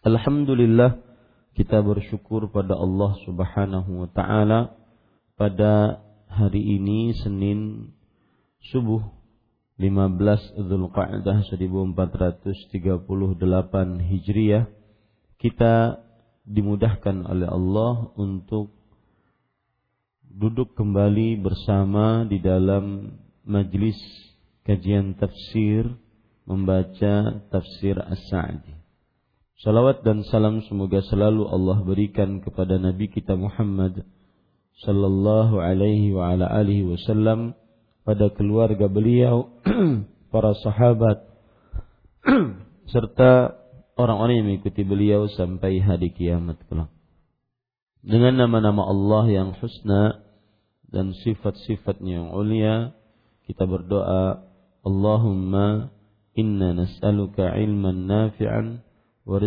Alhamdulillah kita bersyukur pada Allah Subhanahu wa taala pada hari ini Senin subuh 15 Zulqa'dah 1438 Hijriah. Kita dimudahkan oleh Allah untuk duduk kembali bersama di dalam majlis kajian tafsir membaca tafsir As-Sa'di Salawat dan salam semoga selalu Allah berikan kepada Nabi kita Muhammad sallallahu alaihi wa ala alihi wasallam pada keluarga beliau, para sahabat serta orang-orang yang mengikuti beliau sampai hari kiamat kelak. Dengan nama-nama Allah yang husna dan sifat-sifatnya yang ulia, kita berdoa, Allahumma inna nas'aluka ilman nafi'an wa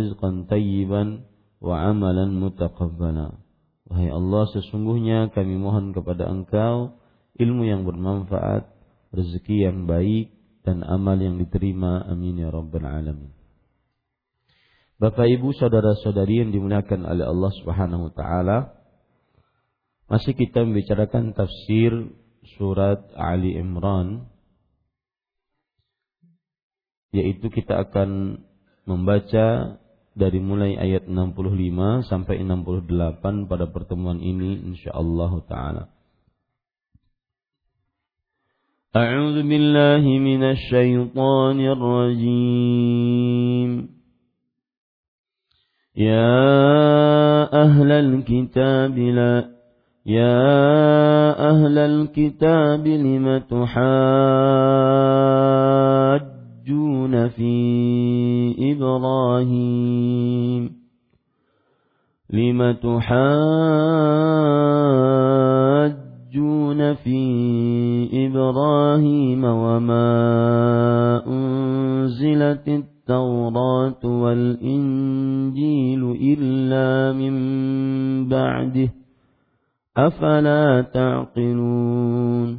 tayyiban wa amalan mutaqabbala. Wahai Allah, sesungguhnya kami mohon kepada Engkau ilmu yang bermanfaat, rezeki yang baik, dan amal yang diterima. Amin ya rabbal alamin. Bapak Ibu saudara-saudari yang dimuliakan oleh Allah Subhanahu wa taala, masih kita membicarakan tafsir surat Ali Imran yaitu kita akan membaca dari mulai ayat 65 sampai 68 pada pertemuan ini insyaallah taala. أعوذ بالله من الشيطان الرجيم يا أهل الكتاب لا يا أهل الكتاب لم تحاج يحجون في إبراهيم. لم تحاجون في إبراهيم وما أنزلت التوراة والإنجيل إلا من بعده؟ أفلا تعقلون؟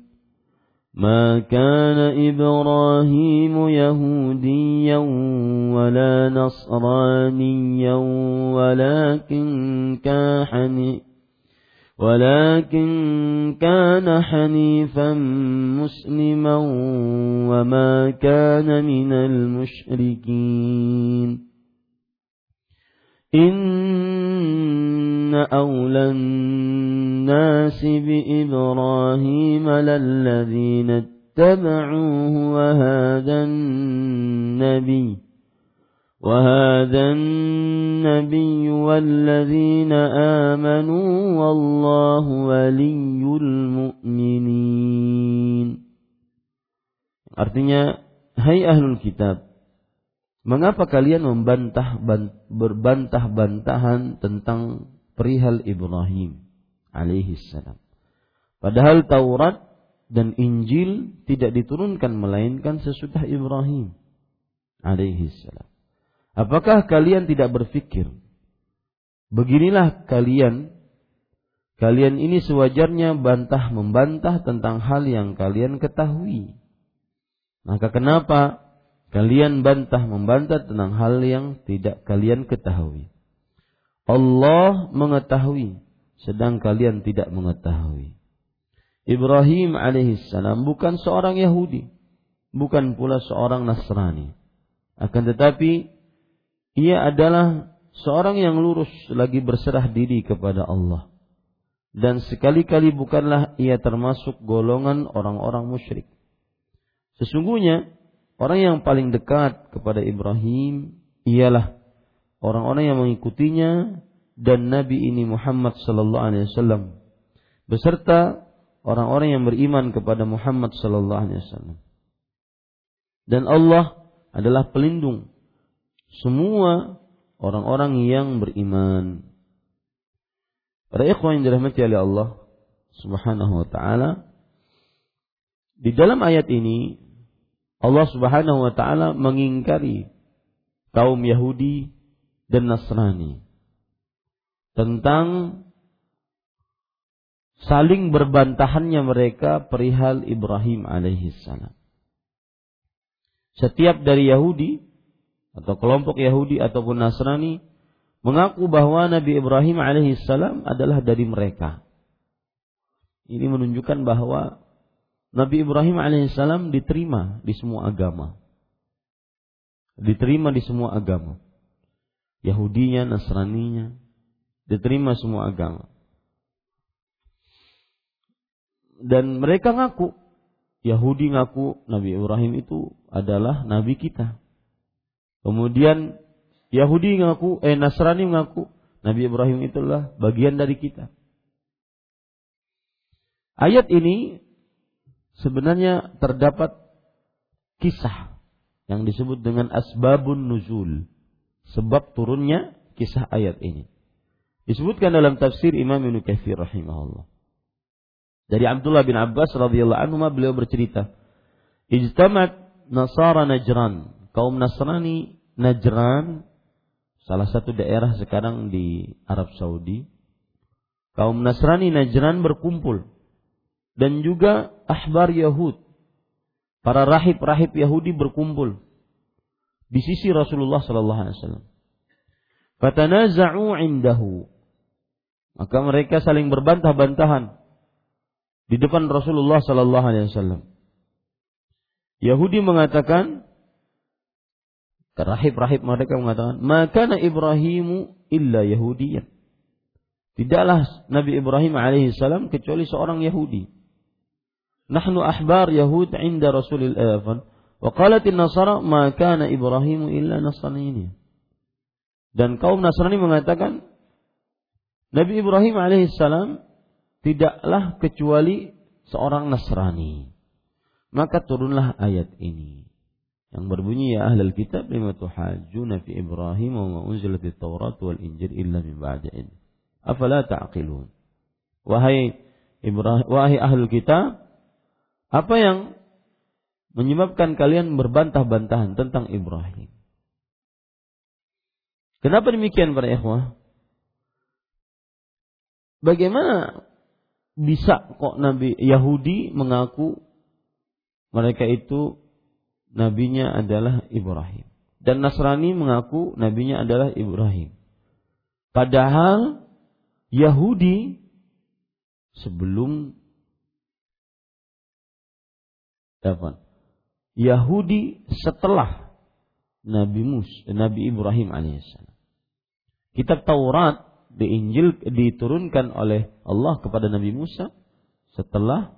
ما كان إبراهيم يهوديا ولا نصرانيا ولكن كان ولكن كان حنيفا مسلما وما كان من المشركين. إن أولى الناس بإبراهيم للذين اتبعوه وهذا النبي وهذا النبي والذين آمنوا والله ولي المؤمنين. Artinya, hai ahlul kitab, mengapa kalian membantah berbantah-bantahan tentang perihal Ibrahim alaihi salam? Padahal Taurat dan Injil tidak diturunkan melainkan sesudah Ibrahim alaihi salam. Apakah kalian tidak berpikir? Beginilah kalian, kalian ini sewajarnya bantah membantah tentang hal yang kalian ketahui. Maka kenapa kalian bantah membantah tentang hal yang tidak kalian ketahui? Allah mengetahui, sedang kalian tidak mengetahui. Ibrahim alaihissalam bukan seorang Yahudi, bukan pula seorang Nasrani. Akan tetapi ia adalah seorang yang lurus lagi berserah diri kepada Allah. Dan sekali-kali bukanlah ia termasuk golongan orang-orang musyrik. Sesungguhnya orang yang paling dekat kepada Ibrahim ialah orang-orang yang mengikutinya dan Nabi ini Muhammad sallallahu alaihi wasallam beserta orang-orang yang beriman kepada Muhammad sallallahu alaihi wasallam. Dan Allah adalah pelindung semua orang-orang yang beriman. Para ikhwan yang dirahmati oleh Allah Subhanahu wa taala, di dalam ayat ini Allah Subhanahu wa taala mengingkari kaum Yahudi dan Nasrani tentang saling berbantahannya mereka perihal Ibrahim alaihissalam. Setiap dari Yahudi atau kelompok Yahudi ataupun Nasrani mengaku bahwa Nabi Ibrahim alaihissalam adalah dari mereka. Ini menunjukkan bahwa Nabi Ibrahim alaihissalam diterima di semua agama. Diterima di semua agama. Yahudinya, Nasraninya, diterima semua agama. Dan mereka ngaku, Yahudi ngaku Nabi Ibrahim itu adalah nabi kita. Kemudian Yahudi mengaku, eh Nasrani mengaku Nabi Ibrahim itulah bagian dari kita. Ayat ini sebenarnya terdapat kisah yang disebut dengan asbabun nuzul. Sebab turunnya kisah ayat ini. Disebutkan dalam tafsir Imam Ibnu Katsir rahimahullah. Dari Abdullah bin Abbas radhiyallahu anhu beliau bercerita, "Ijtamat Nasara Najran kaum Nasrani Najran salah satu daerah sekarang di Arab Saudi kaum Nasrani Najran berkumpul dan juga ahbar Yahud para rahib-rahib Yahudi berkumpul di sisi Rasulullah sallallahu alaihi wasallam fatanaza'u indahu maka mereka saling berbantah-bantahan di depan Rasulullah sallallahu alaihi wasallam Yahudi mengatakan rahib-rahib mereka mengatakan, "Maka Ibrahimu illa Yahudiyan." Tidaklah Nabi Ibrahim alaihissalam kecuali seorang Yahudi. Nahnu ahbar Yahud inda Rasulillah wa qalat nasara ma kana Ibrahimu illa Nasrani. Dan kaum Nasrani mengatakan Nabi Ibrahim alaihissalam tidaklah kecuali seorang Nasrani. Maka turunlah ayat ini yang berbunyi ya ahlal kitab lima tuhajjuna fi Ibrahim wa ma unzilat at-Taurat wal Injil illa min ba'di. Afala ta'qilun? Wahai Ibrahim, wahai ahlul kitab, apa yang menyebabkan kalian berbantah-bantahan tentang Ibrahim? Kenapa demikian para ikhwah? Bagaimana bisa kok Nabi Yahudi mengaku mereka itu nabinya adalah Ibrahim. Dan Nasrani mengaku nabinya adalah Ibrahim. Padahal Yahudi sebelum apa? Yahudi setelah Nabi Mus, Nabi Ibrahim alaihissalam. Kitab Taurat di Injil diturunkan oleh Allah kepada Nabi Musa setelah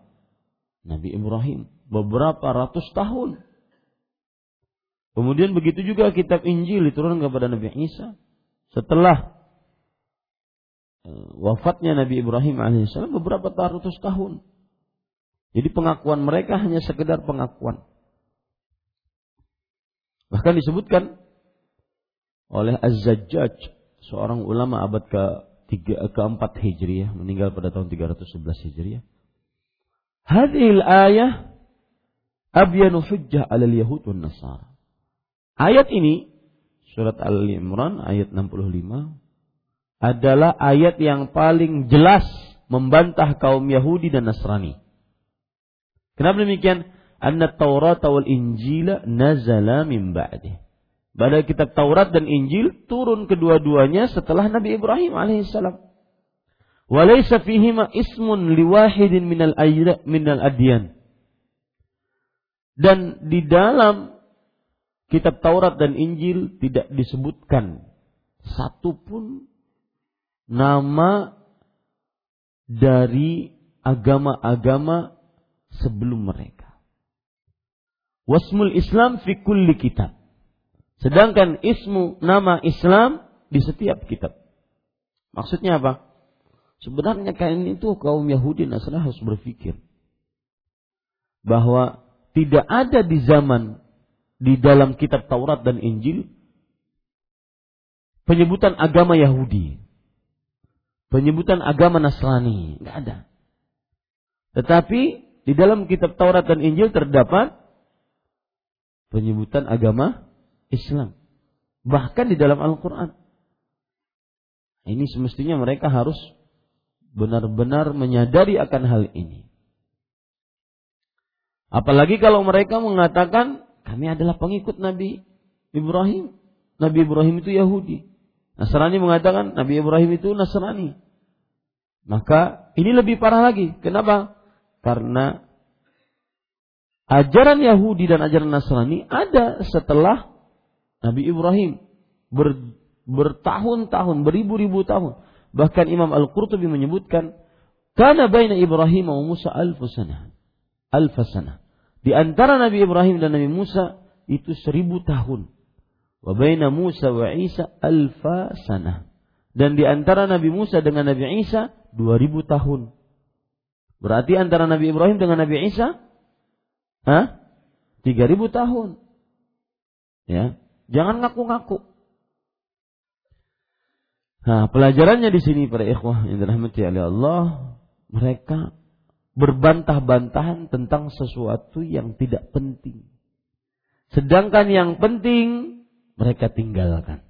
Nabi Ibrahim beberapa ratus tahun. Kemudian begitu juga kitab Injil diturunkan kepada Nabi Isa setelah eh, wafatnya Nabi Ibrahim alaihissalam beberapa ratus tahun. Jadi pengakuan mereka hanya sekedar pengakuan. Bahkan disebutkan oleh Az-Zajjaj, seorang ulama abad ke keempat Hijriah, meninggal pada tahun 311 Hijriah. Hadil ayah abyanu hujjah alal yahud wan nasara. Ayat ini surat Al-Imran ayat 65 adalah ayat yang paling jelas membantah kaum Yahudi dan Nasrani. Kenapa demikian? anna Taurat wal Injil nazala min ba'dih. Pada kitab Taurat dan Injil turun kedua-duanya setelah Nabi Ibrahim alaihissalam. Walaysa fihima ismun liwahidin minal ayra minal adyan. Dan di dalam kitab Taurat dan Injil tidak disebutkan satu pun nama dari agama-agama sebelum mereka. Wasmul Islam fi kulli kitab. Sedangkan ismu nama Islam di setiap kitab. Maksudnya apa? Sebenarnya kain itu kaum Yahudi Nasrani harus berpikir bahwa tidak ada di zaman di dalam kitab Taurat dan Injil penyebutan agama Yahudi, penyebutan agama Nasrani, nggak ada. Tetapi di dalam kitab Taurat dan Injil terdapat penyebutan agama Islam. Bahkan di dalam Al-Quran. Ini semestinya mereka harus benar-benar menyadari akan hal ini. Apalagi kalau mereka mengatakan kami adalah pengikut Nabi Ibrahim. Nabi Ibrahim itu Yahudi. Nasrani mengatakan Nabi Ibrahim itu Nasrani. Maka ini lebih parah lagi. Kenapa? Karena ajaran Yahudi dan ajaran Nasrani ada setelah Nabi Ibrahim ber, bertahun-tahun, beribu-ribu tahun. Bahkan Imam Al-Qurtubi menyebutkan karena baina Ibrahim wa Musa alfasana. Alfasana. Di antara Nabi Ibrahim dan Nabi Musa itu seribu tahun. Wa baina Musa wa Isa alfasana. Dan di antara Nabi Musa dengan Nabi Isa dua ribu tahun. Berarti antara Nabi Ibrahim dengan Nabi Isa Hah? 3000 tahun. Ya, jangan ngaku-ngaku. Nah, pelajarannya di sini para ikhwah yang dirahmati oleh Allah, mereka berbantah-bantahan tentang sesuatu yang tidak penting. Sedangkan yang penting mereka tinggalkan.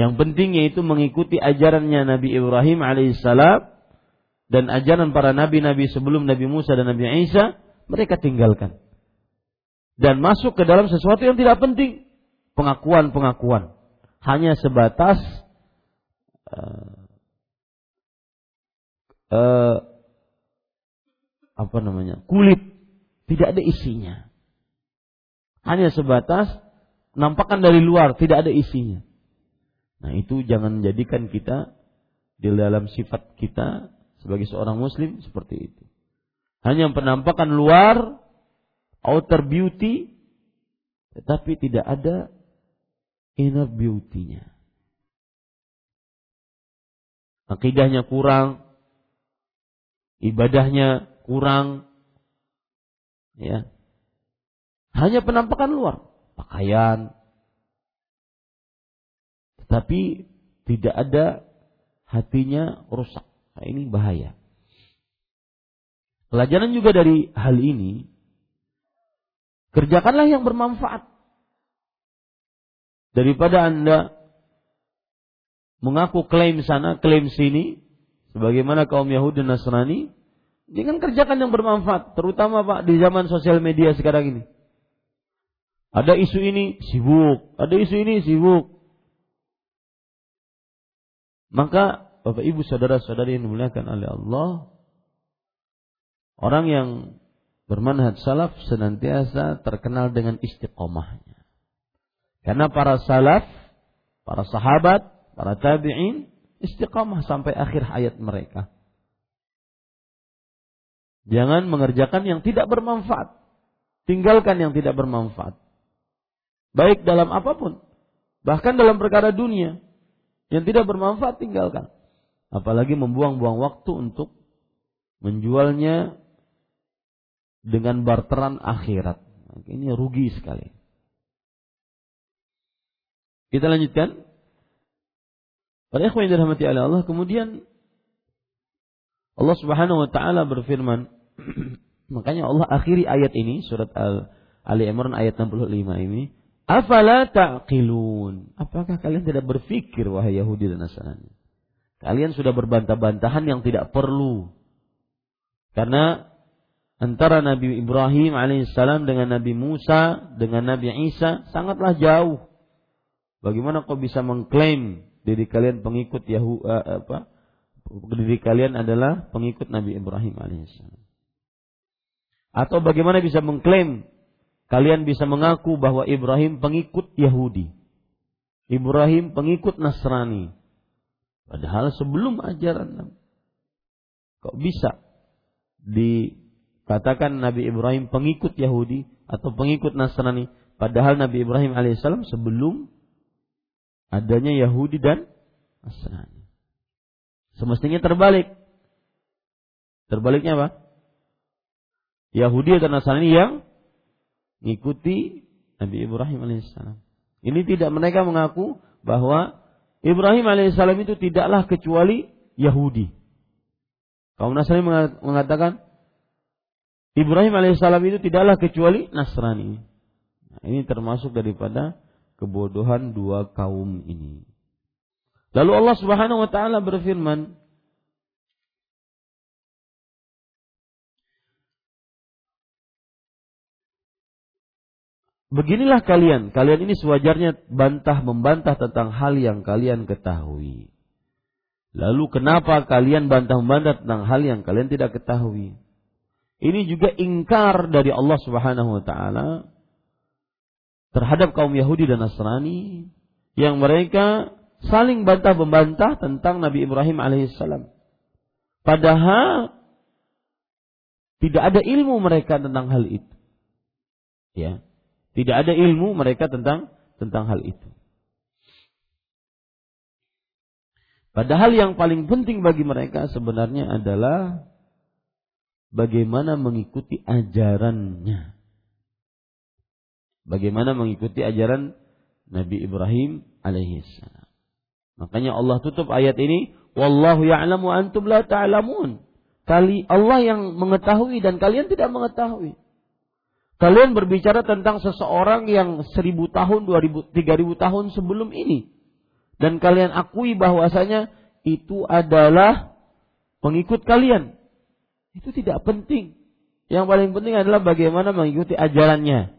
Yang penting yaitu mengikuti ajarannya Nabi Ibrahim alaihissalam dan ajaran para nabi-nabi sebelum Nabi Musa dan Nabi Isa mereka tinggalkan. Dan masuk ke dalam sesuatu yang tidak penting. Pengakuan-pengakuan. Hanya sebatas uh, uh, apa namanya kulit. Tidak ada isinya. Hanya sebatas nampakkan dari luar tidak ada isinya. Nah itu jangan jadikan kita di dalam sifat kita sebagai seorang muslim seperti itu. Hanya penampakan luar, outer beauty, tetapi tidak ada inner beauty-nya. Akidahnya kurang, ibadahnya kurang, ya. Hanya penampakan luar, pakaian, tetapi tidak ada hatinya rusak. Nah, ini bahaya. Pelajaran juga dari hal ini, kerjakanlah yang bermanfaat. Daripada Anda mengaku klaim sana, klaim sini, sebagaimana kaum Yahudi dan Nasrani, jangan kerjakan yang bermanfaat, terutama Pak di zaman sosial media sekarang ini. Ada isu ini sibuk, ada isu ini sibuk. Maka Bapak Ibu saudara-saudari yang dimuliakan oleh Allah, orang yang bermanhaj salaf senantiasa terkenal dengan istiqomahnya. Karena para salaf, para sahabat, para tabi'in istiqomah sampai akhir hayat mereka. Jangan mengerjakan yang tidak bermanfaat. Tinggalkan yang tidak bermanfaat. Baik dalam apa pun. Bahkan dalam perkara dunia. Yang tidak bermanfaat tinggalkan. Apalagi membuang-buang waktu untuk menjualnya dengan barteran akhirat. Ini rugi sekali. Kita lanjutkan. Pada ikhwan yang dirahmati oleh Allah, kemudian Allah Subhanahu wa taala berfirman, makanya Allah akhiri ayat ini surat Al Ali Imran ayat 65 ini, "Afala taqilun?" Apakah kalian tidak berpikir wahai Yahudi dan Nasrani? Kalian sudah berbantah-bantahan yang tidak perlu. Karena antara Nabi Ibrahim alaihissalam dengan Nabi Musa dengan Nabi Isa sangatlah jauh. Bagaimana kau bisa mengklaim diri kalian pengikut Yahu uh, apa? Diri kalian adalah pengikut Nabi Ibrahim alaihissalam. Atau bagaimana bisa mengklaim kalian bisa mengaku bahwa Ibrahim pengikut Yahudi. Ibrahim pengikut Nasrani. Padahal sebelum ajaran kok bisa di katakan Nabi Ibrahim pengikut Yahudi atau pengikut Nasrani? Padahal Nabi Ibrahim alaihissalam sebelum adanya Yahudi dan Nasrani. Semestinya terbalik. Terbaliknya apa? Yahudi dan Nasrani yang mengikuti Nabi Ibrahim alaihissalam ini tidak mereka mengaku bahwa Ibrahim alaihissalam itu tidaklah kecuali Yahudi kaum Nasrani mengatakan Ibrahim alaihissalam itu tidaklah kecuali Nasrani. Nah, ini termasuk daripada kebodohan dua kaum ini. Lalu Allah Subhanahu wa taala berfirman, Beginilah kalian, kalian ini sewajarnya bantah membantah tentang hal yang kalian ketahui. Lalu kenapa kalian bantah membantah tentang hal yang kalian tidak ketahui? Ini juga ingkar dari Allah Subhanahu wa taala terhadap kaum Yahudi dan Nasrani yang mereka saling bantah membantah tentang Nabi Ibrahim alaihissalam. Padahal tidak ada ilmu mereka tentang hal itu. Ya. Tidak ada ilmu mereka tentang tentang hal itu. Padahal yang paling penting bagi mereka sebenarnya adalah bagaimana mengikuti ajarannya. Bagaimana mengikuti ajaran Nabi Ibrahim alaihissalam. Makanya Allah tutup ayat ini, wallahu ya'lamu antum la ta'lamun. Kali Allah yang mengetahui dan kalian tidak mengetahui. Kalian berbicara tentang seseorang yang seribu tahun, dua ribu, tiga ribu tahun sebelum ini. Dan kalian akui bahwasanya itu adalah pengikut kalian. Itu tidak penting. Yang paling penting adalah bagaimana mengikuti ajarannya.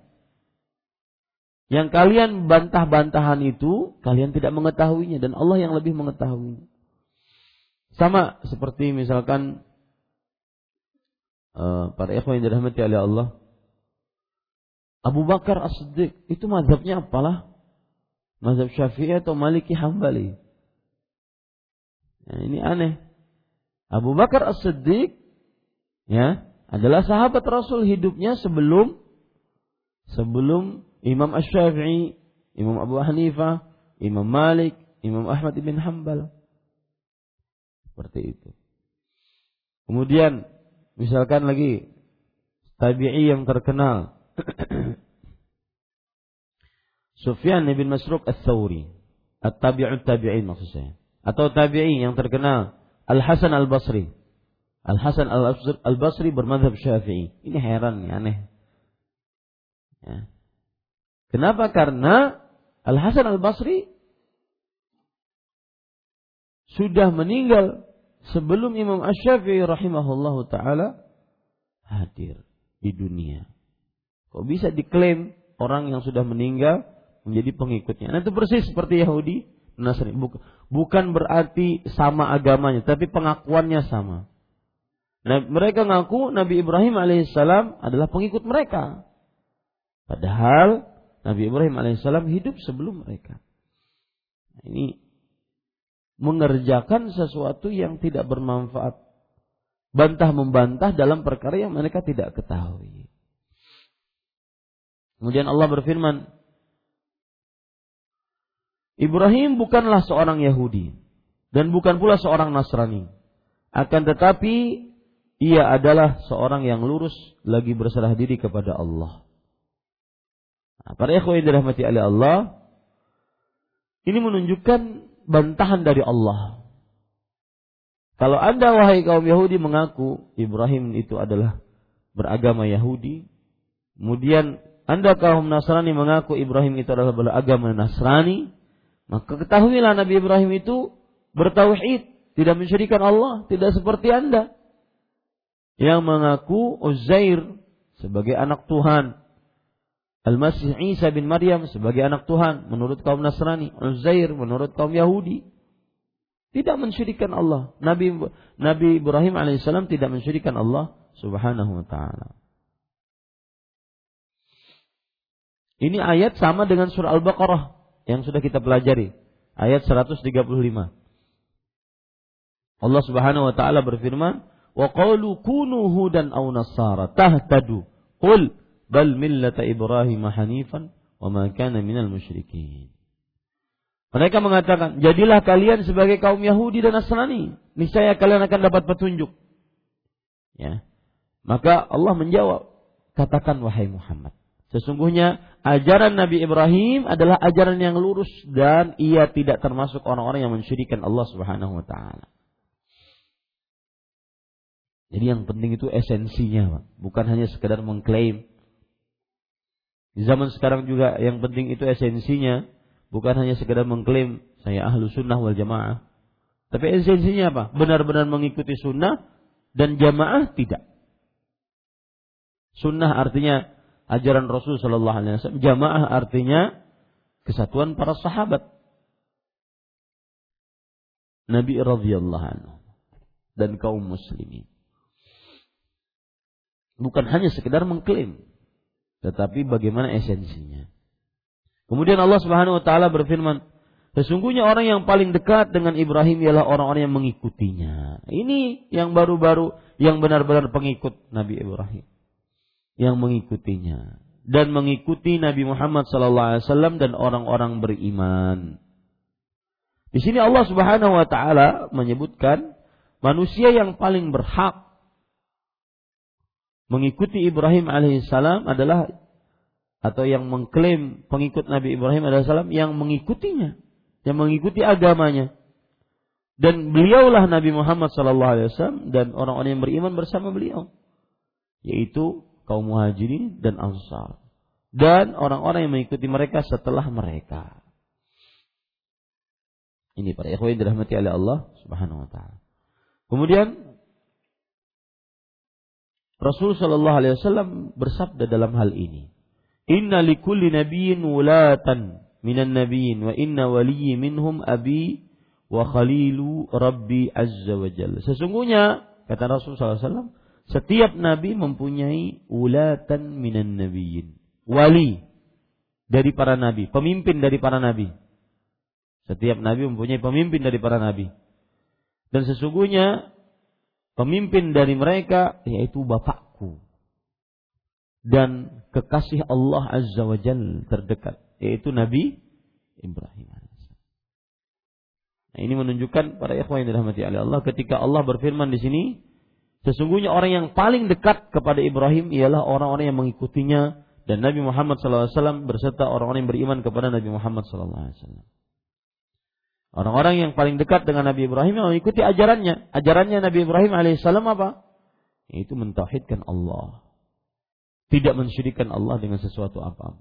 Yang kalian bantah-bantahan itu, kalian tidak mengetahuinya dan Allah yang lebih mengetahuinya. Sama seperti misalkan uh, para ikhwan yang dirahmati oleh Allah. Abu Bakar As-Siddiq itu mazhabnya apalah? Mazhab Syafi'i atau Maliki Hambali? Nah, ini aneh. Abu Bakar As-Siddiq ya adalah sahabat Rasul hidupnya sebelum sebelum Imam Ash-Syafi'i, Imam Abu Hanifah, Imam Malik, Imam Ahmad bin Hambal. Seperti itu. Kemudian misalkan lagi tabi'i yang terkenal Sufyan bin Masruq Ats-Tsauri, at-tabi'ut tabi'in maksud saya. Atau tabi'i yang terkenal Al-Hasan Al-Basri. Al Hasan Al Basri bermadhab Syafi'i. Ini heran, ya, aneh. Ya. Kenapa? Karena Al Hasan Al Basri sudah meninggal sebelum Imam Ash-Syafi'i rahimahullahu taala hadir di dunia. Kok bisa diklaim orang yang sudah meninggal menjadi pengikutnya? Nah, itu persis seperti Yahudi Nasrani. Bukan berarti sama agamanya, tapi pengakuannya sama. Nah, mereka ngaku Nabi Ibrahim alaihissalam adalah pengikut mereka. Padahal Nabi Ibrahim alaihissalam hidup sebelum mereka. Nah, ini mengerjakan sesuatu yang tidak bermanfaat. Bantah membantah dalam perkara yang mereka tidak ketahui. Kemudian Allah berfirman, Ibrahim bukanlah seorang Yahudi dan bukan pula seorang Nasrani. Akan tetapi ia adalah seorang yang lurus lagi berserah diri kepada Allah. Nah, para ikhwan yang dirahmati oleh Allah, ini menunjukkan bantahan dari Allah. Kalau Anda wahai kaum Yahudi mengaku Ibrahim itu adalah beragama Yahudi, kemudian Anda kaum Nasrani mengaku Ibrahim itu adalah beragama Nasrani, maka ketahuilah Nabi Ibrahim itu bertauhid, tidak mensyirikan Allah, tidak seperti Anda yang mengaku Uzair sebagai anak Tuhan. Al-Masih Isa bin Maryam sebagai anak Tuhan menurut kaum Nasrani, Uzair menurut kaum Yahudi. Tidak mensyirikan Allah. Nabi Nabi Ibrahim alaihissalam tidak mensyirikan Allah subhanahu wa ta'ala. Ini ayat sama dengan surah Al-Baqarah yang sudah kita pelajari. Ayat 135. Allah subhanahu wa ta'ala berfirman, wa qalu kunu hudan aw nasara tahtadu. Qul bal millata ibrahim hanifan wa ma kana minal musyrikin. Mereka mengatakan jadilah kalian sebagai kaum Yahudi dan Nasrani. Niscaya kalian akan dapat petunjuk. Ya. Maka Allah menjawab katakan wahai Muhammad sesungguhnya ajaran Nabi Ibrahim adalah ajaran yang lurus dan ia tidak termasuk orang-orang yang mensyirikan Allah Subhanahu wa taala jadi yang penting itu esensinya, Pak. bukan hanya sekedar mengklaim. Di zaman sekarang juga yang penting itu esensinya, bukan hanya sekedar mengklaim saya ahlu sunnah wal jamaah. Tapi esensinya apa? Benar-benar mengikuti sunnah dan jamaah tidak. Sunnah artinya ajaran Rasul Shallallahu Alaihi Wasallam. Jamaah artinya kesatuan para sahabat. Nabi radhiyallahu anhu dan kaum muslimin. Bukan hanya sekedar mengklaim, tetapi bagaimana esensinya. Kemudian Allah Subhanahu wa taala berfirman, Sesungguhnya orang yang paling dekat dengan Ibrahim ialah orang-orang yang mengikutinya. Ini yang baru-baru yang benar-benar pengikut Nabi Ibrahim. Yang mengikutinya dan mengikuti Nabi Muhammad wasallam dan orang-orang beriman. Di sini Allah Subhanahu wa taala menyebutkan manusia yang paling berhak mengikuti Ibrahim alaihissalam adalah atau yang mengklaim pengikut Nabi Ibrahim alaihissalam yang mengikutinya, yang mengikuti agamanya. Dan beliaulah Nabi Muhammad sallallahu alaihi wasallam dan orang-orang yang beriman bersama beliau, yaitu kaum muhajirin dan ansar dan orang-orang yang mengikuti mereka setelah mereka. Ini para ikhwan dirahmati oleh Allah Subhanahu wa taala. Kemudian Rasul Shallallahu Alaihi Wasallam bersabda dalam hal ini. Inna likulli nabiyyin wulatan minan nabiyyin wa inna waliyyi minhum abi wa khalilu rabbi azza wa jalla. Sesungguhnya kata Rasul Sallallahu Alaihi Wasallam, setiap nabi mempunyai ulatan minan nabiyyin. Wali dari para nabi, pemimpin dari para nabi. Setiap nabi mempunyai pemimpin dari para nabi. Dan sesungguhnya pemimpin dari mereka yaitu bapakku dan kekasih Allah Azza wa Jal terdekat yaitu Nabi Ibrahim Nah, ini menunjukkan para ikhwan yang dirahmati oleh Allah ketika Allah berfirman di sini sesungguhnya orang yang paling dekat kepada Ibrahim ialah orang-orang yang mengikutinya dan Nabi Muhammad SAW berserta orang-orang yang beriman kepada Nabi Muhammad SAW. Orang-orang yang paling dekat dengan Nabi Ibrahim yang mengikuti ajarannya. Ajarannya Nabi Ibrahim alaihissalam apa? Itu mentauhidkan Allah. Tidak mensyirikan Allah dengan sesuatu apa.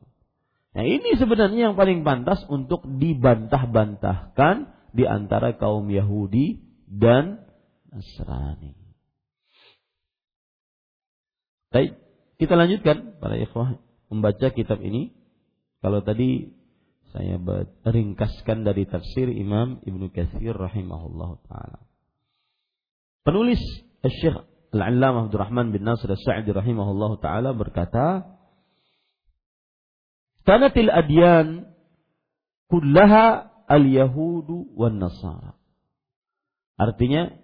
Nah ini sebenarnya yang paling pantas untuk dibantah-bantahkan di antara kaum Yahudi dan Nasrani. Baik, kita lanjutkan para ikhwah membaca kitab ini. Kalau tadi Saya ringkaskan dari tafsir Imam Ibnu Katsir rahimahullah taala. Penulis Syekh Al-Allamah Abdurrahman bin Nasir As-Sa'di rahimahullah taala berkata, "Tanatil adyan kullaha al-yahudu wan nasara." Artinya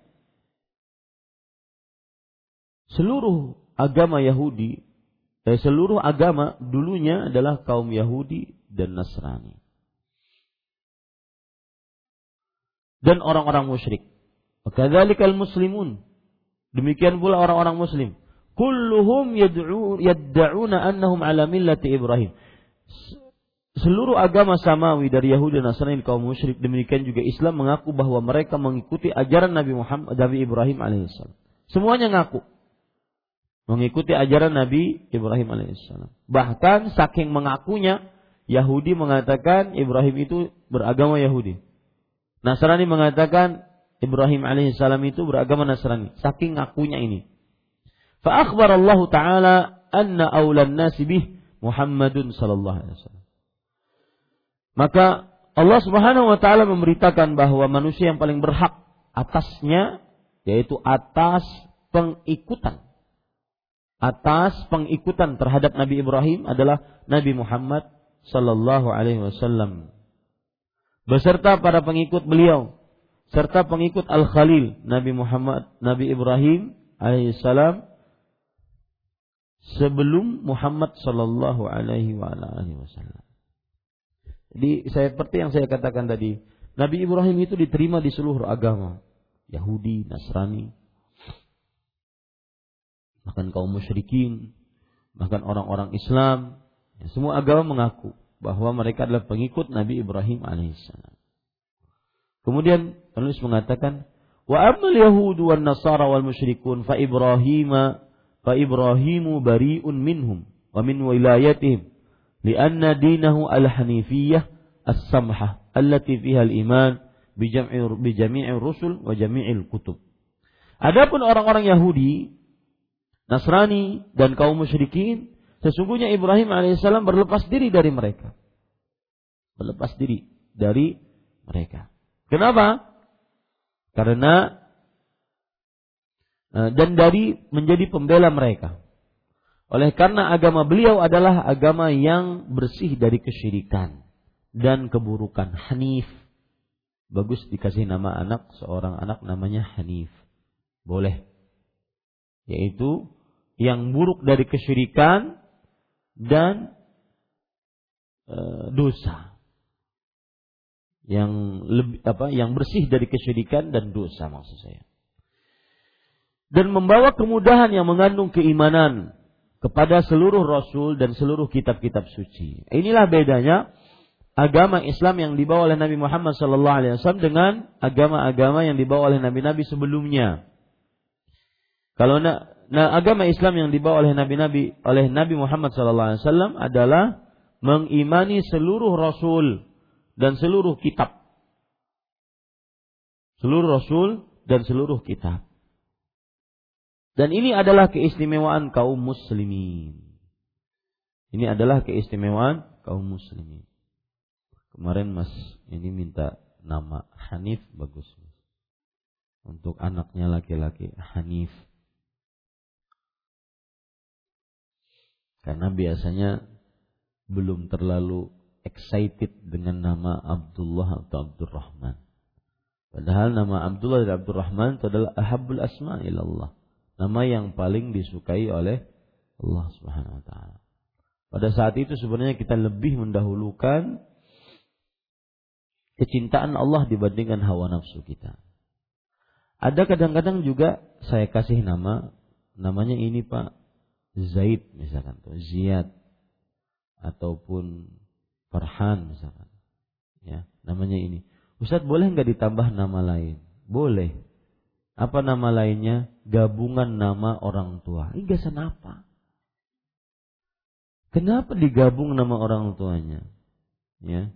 seluruh agama Yahudi, eh, seluruh agama dulunya adalah kaum Yahudi dan Nasrani. Dan orang-orang musyrik. Kadzalikal muslimun. Demikian pula orang-orang muslim. Kulluhum yad'una annahum ala millati Ibrahim. Seluruh agama samawi dari Yahudi dan Nasrani kaum musyrik demikian juga Islam mengaku bahwa mereka mengikuti ajaran Nabi Muhammad Nabi Ibrahim alaihissalam. Semuanya ngaku mengikuti ajaran Nabi Ibrahim alaihissalam. Bahkan saking mengakunya Yahudi mengatakan Ibrahim itu beragama Yahudi. Nasrani mengatakan Ibrahim alaihissalam itu beragama Nasrani. Saking ngakunya ini. Fa akhbar Allah taala anna awlan nasi bih Muhammadun sallallahu alaihi wasallam. Maka Allah Subhanahu wa taala memberitakan bahwa manusia yang paling berhak atasnya yaitu atas pengikutan atas pengikutan terhadap Nabi Ibrahim adalah Nabi Muhammad sallallahu alaihi wasallam beserta para pengikut beliau serta pengikut Al-Khalil Nabi Muhammad Nabi Ibrahim alaihissalam sebelum Muhammad sallallahu alaihi wasallam. Jadi saya seperti yang saya katakan tadi, Nabi Ibrahim itu diterima di seluruh agama, Yahudi, Nasrani, bahkan kaum musyrikin, bahkan orang-orang Islam, ya, semua agama mengaku bahwa mereka adalah pengikut Nabi Ibrahim alaihissalam. Kemudian penulis mengatakan, wa amal yahudu wan nasara wal musyrikun fa Ibrahim fa Ibrahimu bari'un minhum wa min wilayatihim lianna dinahu al-hanifiyah as-samhah allati fiha al-iman bi jami'i rusul wa jami'il kutub. Adapun orang-orang Yahudi Nasrani dan kaum musyrikin, sesungguhnya Ibrahim alaihissalam berlepas diri dari mereka. Berlepas diri dari mereka. Kenapa? Karena eh, dan dari menjadi pembela mereka. Oleh karena agama beliau adalah agama yang bersih dari kesyirikan dan keburukan. Hanif. Bagus dikasih nama anak, seorang anak namanya Hanif. Boleh. Yaitu yang buruk dari kesyirikan dan e, dosa yang lebih apa yang bersih dari kesyirikan dan dosa maksud saya dan membawa kemudahan yang mengandung keimanan kepada seluruh rasul dan seluruh kitab-kitab suci. Inilah bedanya agama Islam yang dibawa oleh Nabi Muhammad SAW dengan agama-agama yang dibawa oleh nabi-nabi sebelumnya. Kalau Nah, agama Islam yang dibawa oleh nabi-nabi oleh Nabi Muhammad SAW adalah mengimani seluruh rasul dan seluruh kitab. Seluruh rasul dan seluruh kitab. Dan ini adalah keistimewaan kaum muslimin. Ini adalah keistimewaan kaum muslimin. Kemarin Mas ini minta nama Hanif bagus. Untuk anaknya laki-laki Hanif. Karena biasanya belum terlalu excited dengan nama Abdullah atau Abdurrahman. Padahal nama Abdullah dan Abdurrahman itu adalah ahabul asma ilallah. Nama yang paling disukai oleh Allah Subhanahu wa taala. Pada saat itu sebenarnya kita lebih mendahulukan kecintaan Allah dibandingkan hawa nafsu kita. Ada kadang-kadang juga saya kasih nama, namanya ini Pak Zaid misalkan tuh Ziyad ataupun Farhan misalkan. Ya namanya ini. Ustadz boleh nggak ditambah nama lain? Boleh. Apa nama lainnya? Gabungan nama orang tua. Apa? Kenapa digabung nama orang tuanya? Ya.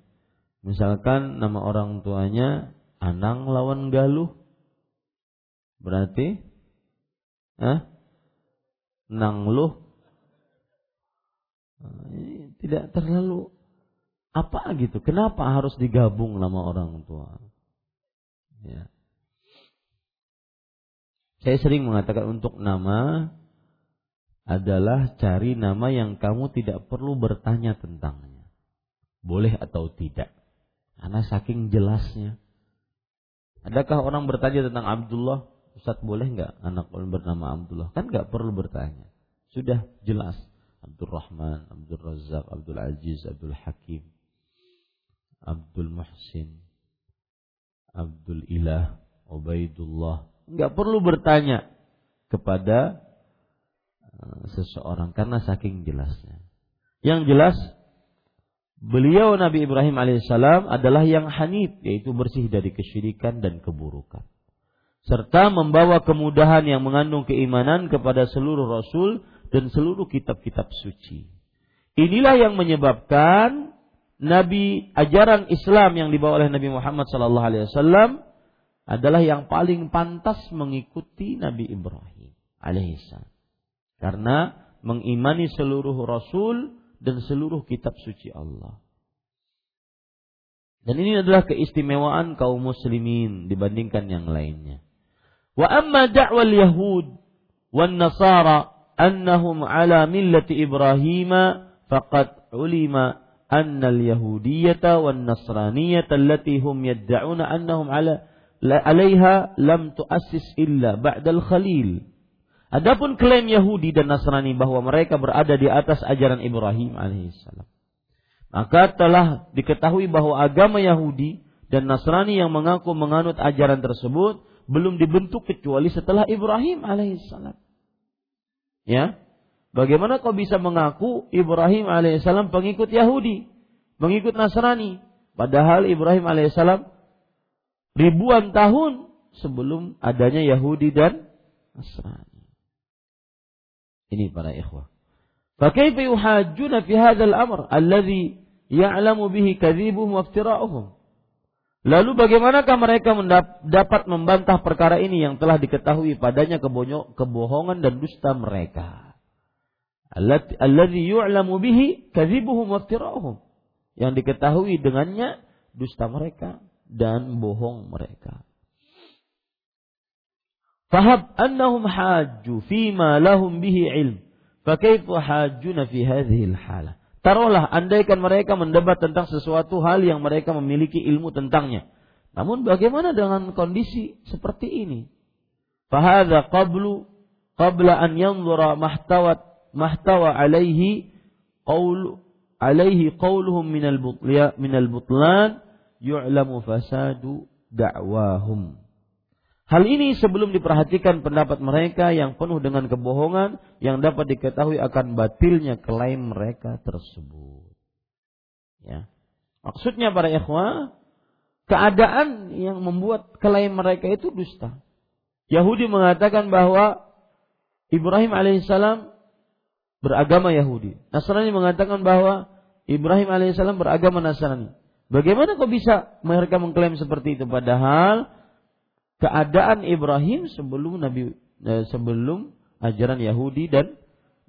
Misalkan nama orang tuanya Anang lawan Galuh. Berarti ah nangluh tidak terlalu Apa gitu? Kenapa harus digabung nama orang tua? Ya. Saya sering mengatakan untuk nama adalah cari nama yang kamu tidak perlu bertanya tentangnya. Boleh atau tidak. Karena saking jelasnya. Adakah orang bertanya tentang Abdullah? Ustaz boleh nggak anak bernama Abdullah? Kan nggak perlu bertanya. Sudah jelas. Abdul Rahman, Abdul Razak, Abdul Aziz, Abdul Hakim, Abdul Muhsin, Abdul Ilah, Ubaidullah. Nggak perlu bertanya kepada uh, seseorang karena saking jelasnya. Yang jelas Beliau Nabi Ibrahim alaihissalam adalah yang hanif, yaitu bersih dari kesyirikan dan keburukan. Serta membawa kemudahan yang mengandung keimanan kepada seluruh rasul dan seluruh kitab-kitab suci. Inilah yang menyebabkan Nabi ajaran Islam yang dibawa oleh Nabi Muhammad sallallahu alaihi wasallam adalah yang paling pantas mengikuti Nabi Ibrahim alaihissalam. Karena mengimani seluruh rasul dan seluruh kitab suci Allah. Dan ini adalah keistimewaan kaum muslimin dibandingkan yang lainnya. Wa amma da'wal yahud wan nasara annahum ala millati Ibrahim faqad ulima anna al-yahudiyyata wan nasraniyata allati hum yad'una annahum ala alaiha lam tuassis illa ba'da al-khalil Adapun klaim Yahudi dan Nasrani bahwa mereka berada di atas ajaran Ibrahim alaihissalam. Maka telah diketahui bahwa agama Yahudi dan Nasrani yang mengaku menganut ajaran tersebut belum dibentuk kecuali setelah Ibrahim alaihissalam. Ya, bagaimana kau bisa mengaku Ibrahim alaihissalam pengikut Yahudi, pengikut Nasrani, padahal Ibrahim alaihissalam ribuan tahun sebelum adanya Yahudi dan Nasrani. Ini para ikhwah. Fakaifa yuhajjuna fi hadzal amr alladhi ya'lamu bihi kadhibuhum wa iftira'uhum? Lalu bagaimanakah mereka dapat membantah perkara ini yang telah diketahui padanya kebohongan dan dusta mereka? Alladzi yu'lamu bihi kadhibuhum waftira'uhum. Yang diketahui dengannya dusta mereka dan bohong mereka. Fahab annahum hajju fima lahum bihi ilm. Fakaifu hajjuna fi hadhihi halah. Taruhlah andaikan mereka mendebat tentang sesuatu hal yang mereka memiliki ilmu tentangnya. Namun bagaimana dengan kondisi seperti ini? Fahadha qablu qabla an yanzura mahtawat mahtawa alaihi qaul alaihi qauluhum minal minal butlan yu'lamu fasadu da'wahum. Hal ini sebelum diperhatikan pendapat mereka yang penuh dengan kebohongan yang dapat diketahui akan batilnya klaim mereka tersebut. Ya. Maksudnya para ikhwah, keadaan yang membuat klaim mereka itu dusta. Yahudi mengatakan bahwa Ibrahim alaihissalam beragama Yahudi. Nasrani mengatakan bahwa Ibrahim alaihissalam beragama Nasrani. Bagaimana kok bisa mereka mengklaim seperti itu padahal keadaan Ibrahim sebelum Nabi eh, sebelum ajaran Yahudi dan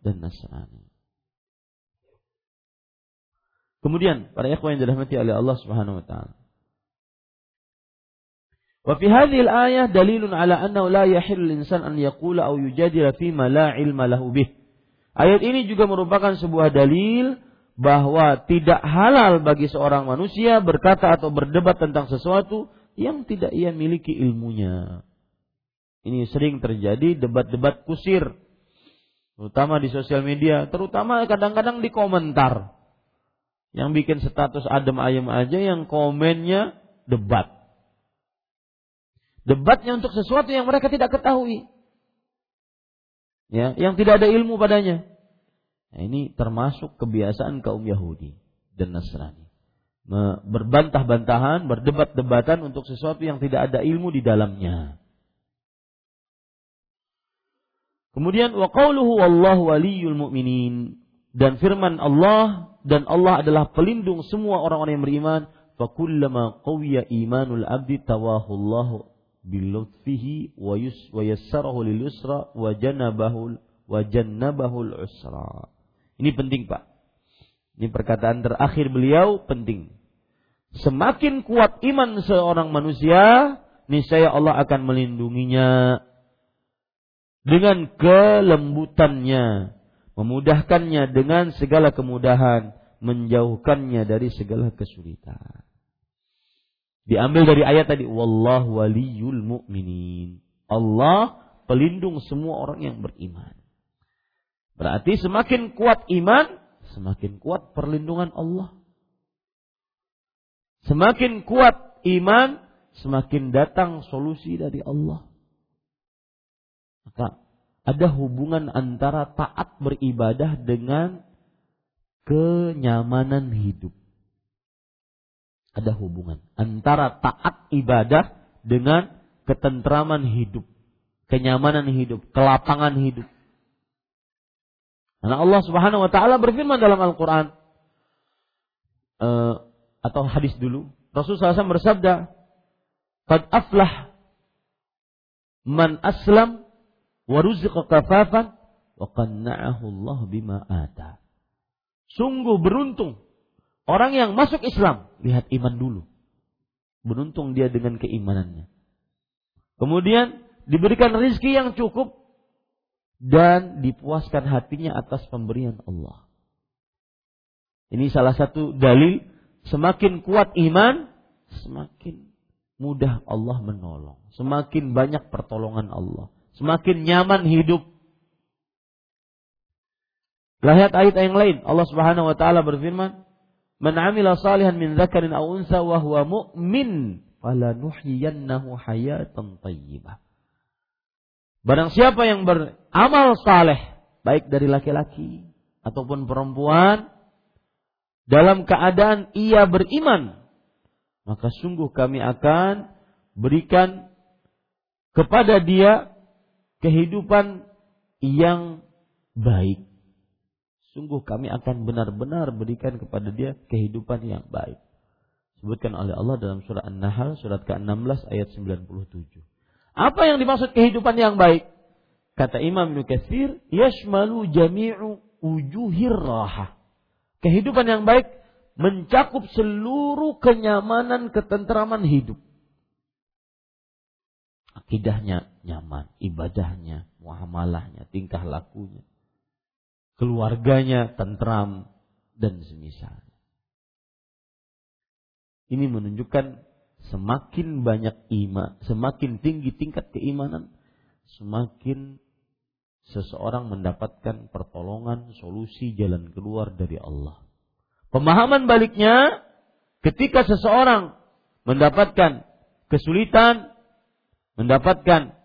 dan Nasrani. Kemudian para ikhwan yang dirahmati oleh Allah Subhanahu wa taala. Wa fi hadhihi al-ayah dalilun ala annahu la yahillu insan an yaqula aw yujadila fi ma la ilma lahu bih. Ayat ini juga merupakan sebuah dalil bahwa tidak halal bagi seorang manusia berkata atau berdebat tentang sesuatu yang tidak ia miliki ilmunya. Ini sering terjadi debat-debat kusir, terutama di sosial media, terutama kadang-kadang di komentar. Yang bikin status adem ayem aja, yang komennya debat. Debatnya untuk sesuatu yang mereka tidak ketahui. Ya, yang tidak ada ilmu padanya. Nah, ini termasuk kebiasaan kaum Yahudi dan Nasrani berbantah-bantahan, berdebat-debatan untuk sesuatu yang tidak ada ilmu di dalamnya. Kemudian wa qauluhu wallahu waliyul mu'minin dan firman Allah dan Allah adalah pelindung semua orang-orang yang beriman fa kullama qawiya imanul abdi tawahu Allah bilutfihi wa yus wa yassarahu lil yusra wa janabahu wa jannabahu usra. Ini penting Pak. Ini perkataan terakhir beliau penting. Semakin kuat iman seorang manusia, niscaya Allah akan melindunginya dengan kelembutannya, memudahkannya dengan segala kemudahan, menjauhkannya dari segala kesulitan. Diambil dari ayat tadi, wallahu waliyul mu'minin. Allah pelindung semua orang yang beriman. Berarti semakin kuat iman, semakin kuat perlindungan Allah. Semakin kuat iman, semakin datang solusi dari Allah. Maka ada hubungan antara taat beribadah dengan kenyamanan hidup. Ada hubungan antara taat ibadah dengan ketentraman hidup, kenyamanan hidup, kelapangan hidup. Karena Allah Subhanahu wa taala berfirman dalam Al-Qur'an uh, atau hadis dulu, Rasulullah SAW bersabda, "Qad aflah man aslam wa ruziqa kafafan wa qanna'ahu Allah bima ata." Sungguh beruntung orang yang masuk Islam, lihat iman dulu. Beruntung dia dengan keimanannya. Kemudian diberikan rezeki yang cukup dan dipuaskan hatinya atas pemberian Allah. Ini salah satu dalil semakin kuat iman, semakin mudah Allah menolong. Semakin banyak pertolongan Allah. Semakin nyaman hidup. Lihat ayat yang lain. Allah Subhanahu wa taala berfirman, "Man 'amila salihan min dzakarin aw unsa wa huwa mu'min, falanuhyiyannahu hayatan thayyibah." Barang siapa yang beramal saleh, baik dari laki-laki ataupun perempuan, dalam keadaan ia beriman, maka sungguh kami akan berikan kepada dia kehidupan yang baik sungguh kami akan benar-benar berikan kepada dia kehidupan yang baik. Sebutkan oleh Allah dalam surah An-Nahl surat ke-16 ayat 97. Apa yang dimaksud kehidupan yang baik? Kata Imam Ibnu Katsir, yashmalu jami'u ujuhir raha. Kehidupan yang baik mencakup seluruh kenyamanan ketentraman hidup. Akidahnya nyaman, ibadahnya, muamalahnya, tingkah lakunya keluarganya tentram dan semisal. Ini menunjukkan semakin banyak iman, semakin tinggi tingkat keimanan, semakin seseorang mendapatkan pertolongan, solusi jalan keluar dari Allah. Pemahaman baliknya, ketika seseorang mendapatkan kesulitan, mendapatkan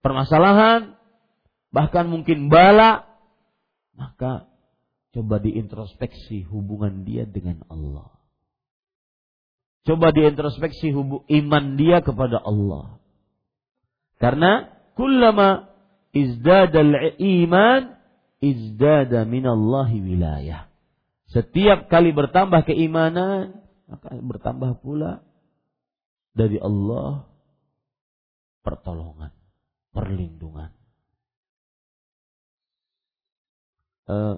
permasalahan, bahkan mungkin bala, maka coba diintrospeksi hubungan dia dengan Allah. Coba diintrospeksi hubung iman dia kepada Allah. Karena kullama izdadal iman izdada minallahi wilayah. Setiap kali bertambah keimanan, maka bertambah pula dari Allah pertolongan, perlindungan. uh,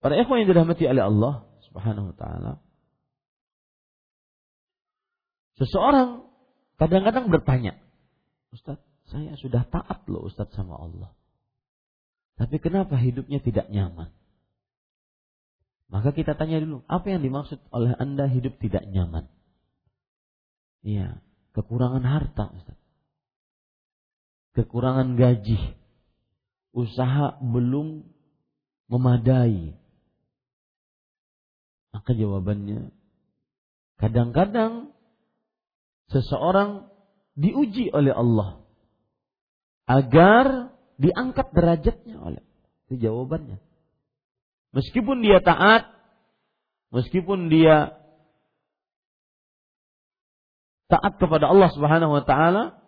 para ikhwan yang dirahmati oleh Allah Subhanahu wa taala seseorang kadang-kadang bertanya Ustaz saya sudah taat loh Ustaz sama Allah tapi kenapa hidupnya tidak nyaman maka kita tanya dulu, apa yang dimaksud oleh Anda hidup tidak nyaman? Iya, kekurangan harta, Ustaz. Kekurangan gaji. Usaha belum memadai? Maka jawabannya, kadang-kadang seseorang diuji oleh Allah agar diangkat derajatnya oleh itu jawabannya. Meskipun dia taat, meskipun dia taat kepada Allah Subhanahu wa taala,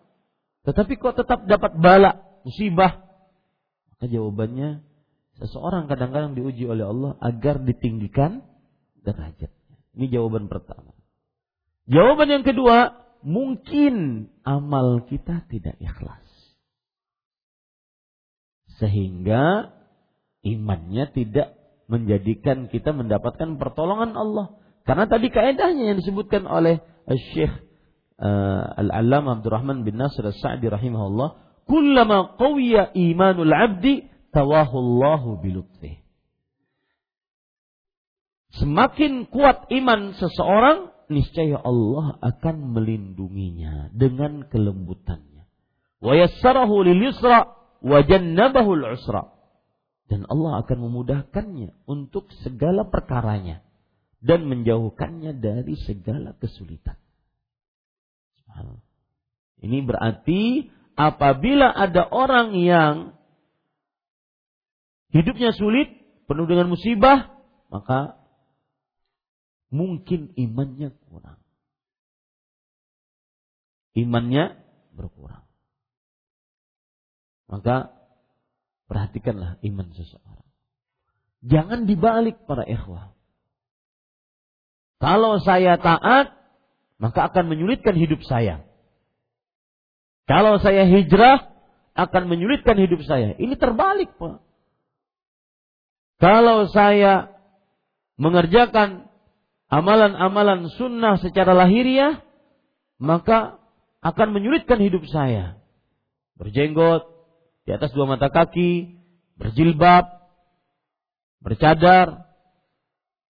tetapi kok tetap dapat bala, musibah? Maka jawabannya Seseorang kadang-kadang diuji oleh Allah agar ditinggikan derajatnya. Ini jawaban pertama. Jawaban yang kedua, mungkin amal kita tidak ikhlas. Sehingga imannya tidak menjadikan kita mendapatkan pertolongan Allah. Karena tadi kaedahnya yang disebutkan oleh Syekh uh, Al-Allamah Abdurrahman bin Nasir As-Sa'di rahimahullah, "Kullama qawiya imanul 'abdi tawahullahu bilutfih." Semakin kuat iman seseorang, niscaya Allah akan melindunginya dengan kelembutannya. Wa yassarahu lil yusra wa jannabahu usra. Dan Allah akan memudahkannya untuk segala perkaranya dan menjauhkannya dari segala kesulitan. Ini berarti apabila ada orang yang hidupnya sulit, penuh dengan musibah, maka mungkin imannya kurang. Imannya berkurang. Maka perhatikanlah iman seseorang. Jangan dibalik para ikhwah. Kalau saya taat, maka akan menyulitkan hidup saya. Kalau saya hijrah, akan menyulitkan hidup saya. Ini terbalik, Pak. Kalau saya mengerjakan amalan-amalan sunnah secara lahiriah, maka akan menyulitkan hidup saya. Berjenggot, di atas dua mata kaki, berjilbab, bercadar.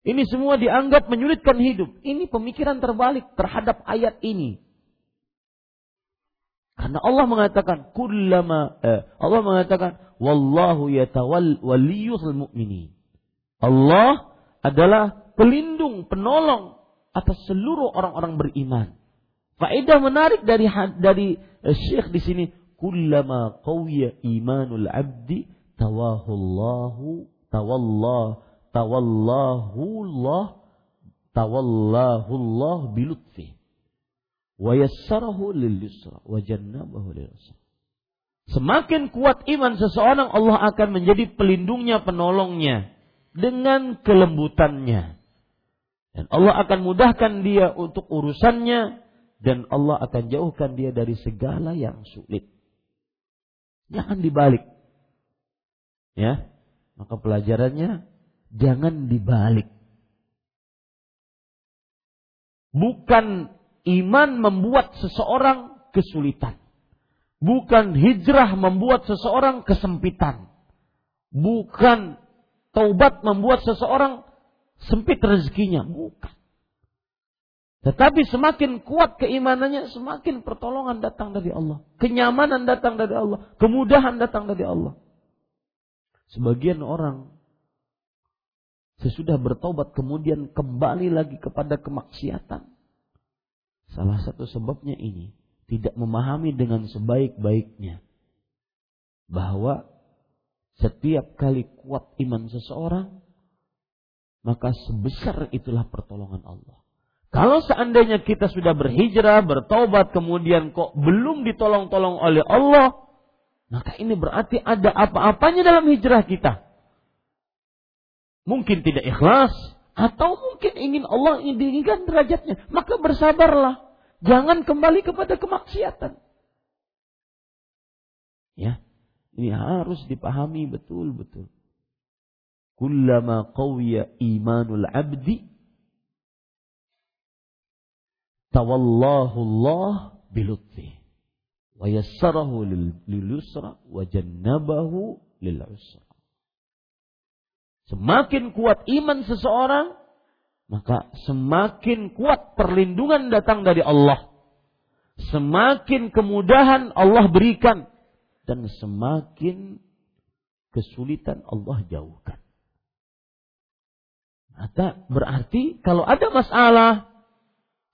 Ini semua dianggap menyulitkan hidup. Ini pemikiran terbalik terhadap ayat ini. Karena Allah mengatakan kullama eh, Allah mengatakan wallahu yatawal waliyul mu'minin. Allah adalah pelindung, penolong atas seluruh orang-orang beriman. Faedah menarik dari dari uh, Syekh di sini, kullama qawiya imanul abdi tawallah tawallahu Allah tawallahu Allah bilutfi wa yassarahu lil yusra wa jannabahu lil yusra. Semakin kuat iman seseorang, Allah akan menjadi pelindungnya, penolongnya dengan kelembutannya. Dan Allah akan mudahkan dia untuk urusannya dan Allah akan jauhkan dia dari segala yang sulit. Jangan dibalik. Ya. Maka pelajarannya jangan dibalik. Bukan iman membuat seseorang kesulitan. Bukan hijrah membuat seseorang kesempitan. Bukan taubat membuat seseorang sempit rezekinya. Bukan. Tetapi semakin kuat keimanannya, semakin pertolongan datang dari Allah. Kenyamanan datang dari Allah. Kemudahan datang dari Allah. Sebagian orang sesudah bertobat kemudian kembali lagi kepada kemaksiatan. Salah satu sebabnya ini tidak memahami dengan sebaik-baiknya bahwa setiap kali kuat iman seseorang maka sebesar itulah pertolongan Allah. Kalau seandainya kita sudah berhijrah, bertobat, kemudian kok belum ditolong-tolong oleh Allah, maka ini berarti ada apa-apanya dalam hijrah kita. Mungkin tidak ikhlas, atau mungkin ingin Allah inginkan derajatnya. Maka bersabarlah. Jangan kembali kepada kemaksiatan. Ya, ini harus dipahami betul-betul kullama qawiya imanul abdi tawallahu Allah bilutfi wa yassarahu lil yusra wa jannabahu lil usra Semakin kuat iman seseorang, maka semakin kuat perlindungan datang dari Allah. Semakin kemudahan Allah berikan dan semakin kesulitan Allah jauhkan. Maka berarti kalau ada masalah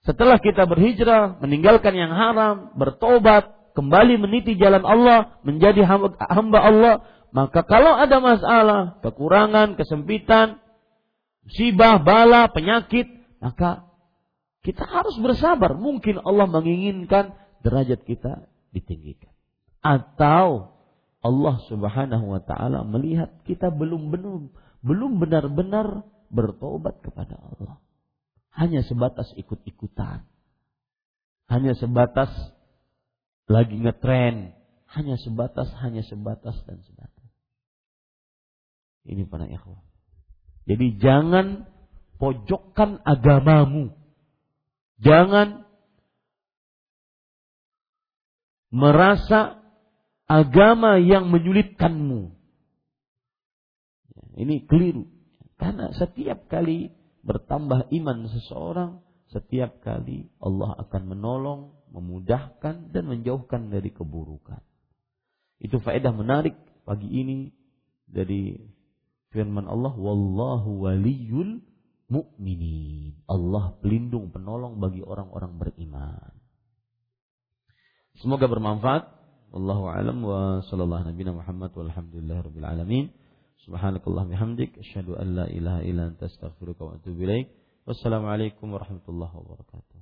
setelah kita berhijrah, meninggalkan yang haram, bertobat, kembali meniti jalan Allah, menjadi hamba Allah, maka kalau ada masalah, kekurangan, kesempitan, musibah, bala, penyakit, maka kita harus bersabar. Mungkin Allah menginginkan derajat kita ditinggikan. Atau Allah Subhanahu wa taala melihat kita belum belum belum benar-benar bertobat kepada Allah. Hanya sebatas ikut-ikutan. Hanya sebatas lagi ngetren. Hanya sebatas, hanya sebatas dan sebatas. Ini para ikhwah. Jadi jangan pojokkan agamamu. Jangan merasa agama yang menyulitkanmu. Ini keliru. Karena setiap kali bertambah iman seseorang, setiap kali Allah akan menolong, memudahkan dan menjauhkan dari keburukan. Itu faedah menarik pagi ini dari firman Allah, wallahu waliyul mu'minin. Allah pelindung penolong bagi orang-orang beriman. Semoga bermanfaat. Wallahu alam wa sallallahu nabi Muhammad walhamdulillah rabbil alamin. Subhanakallah an la ilaha wa atubu ilaik. Wassalamualaikum warahmatullahi wabarakatuh.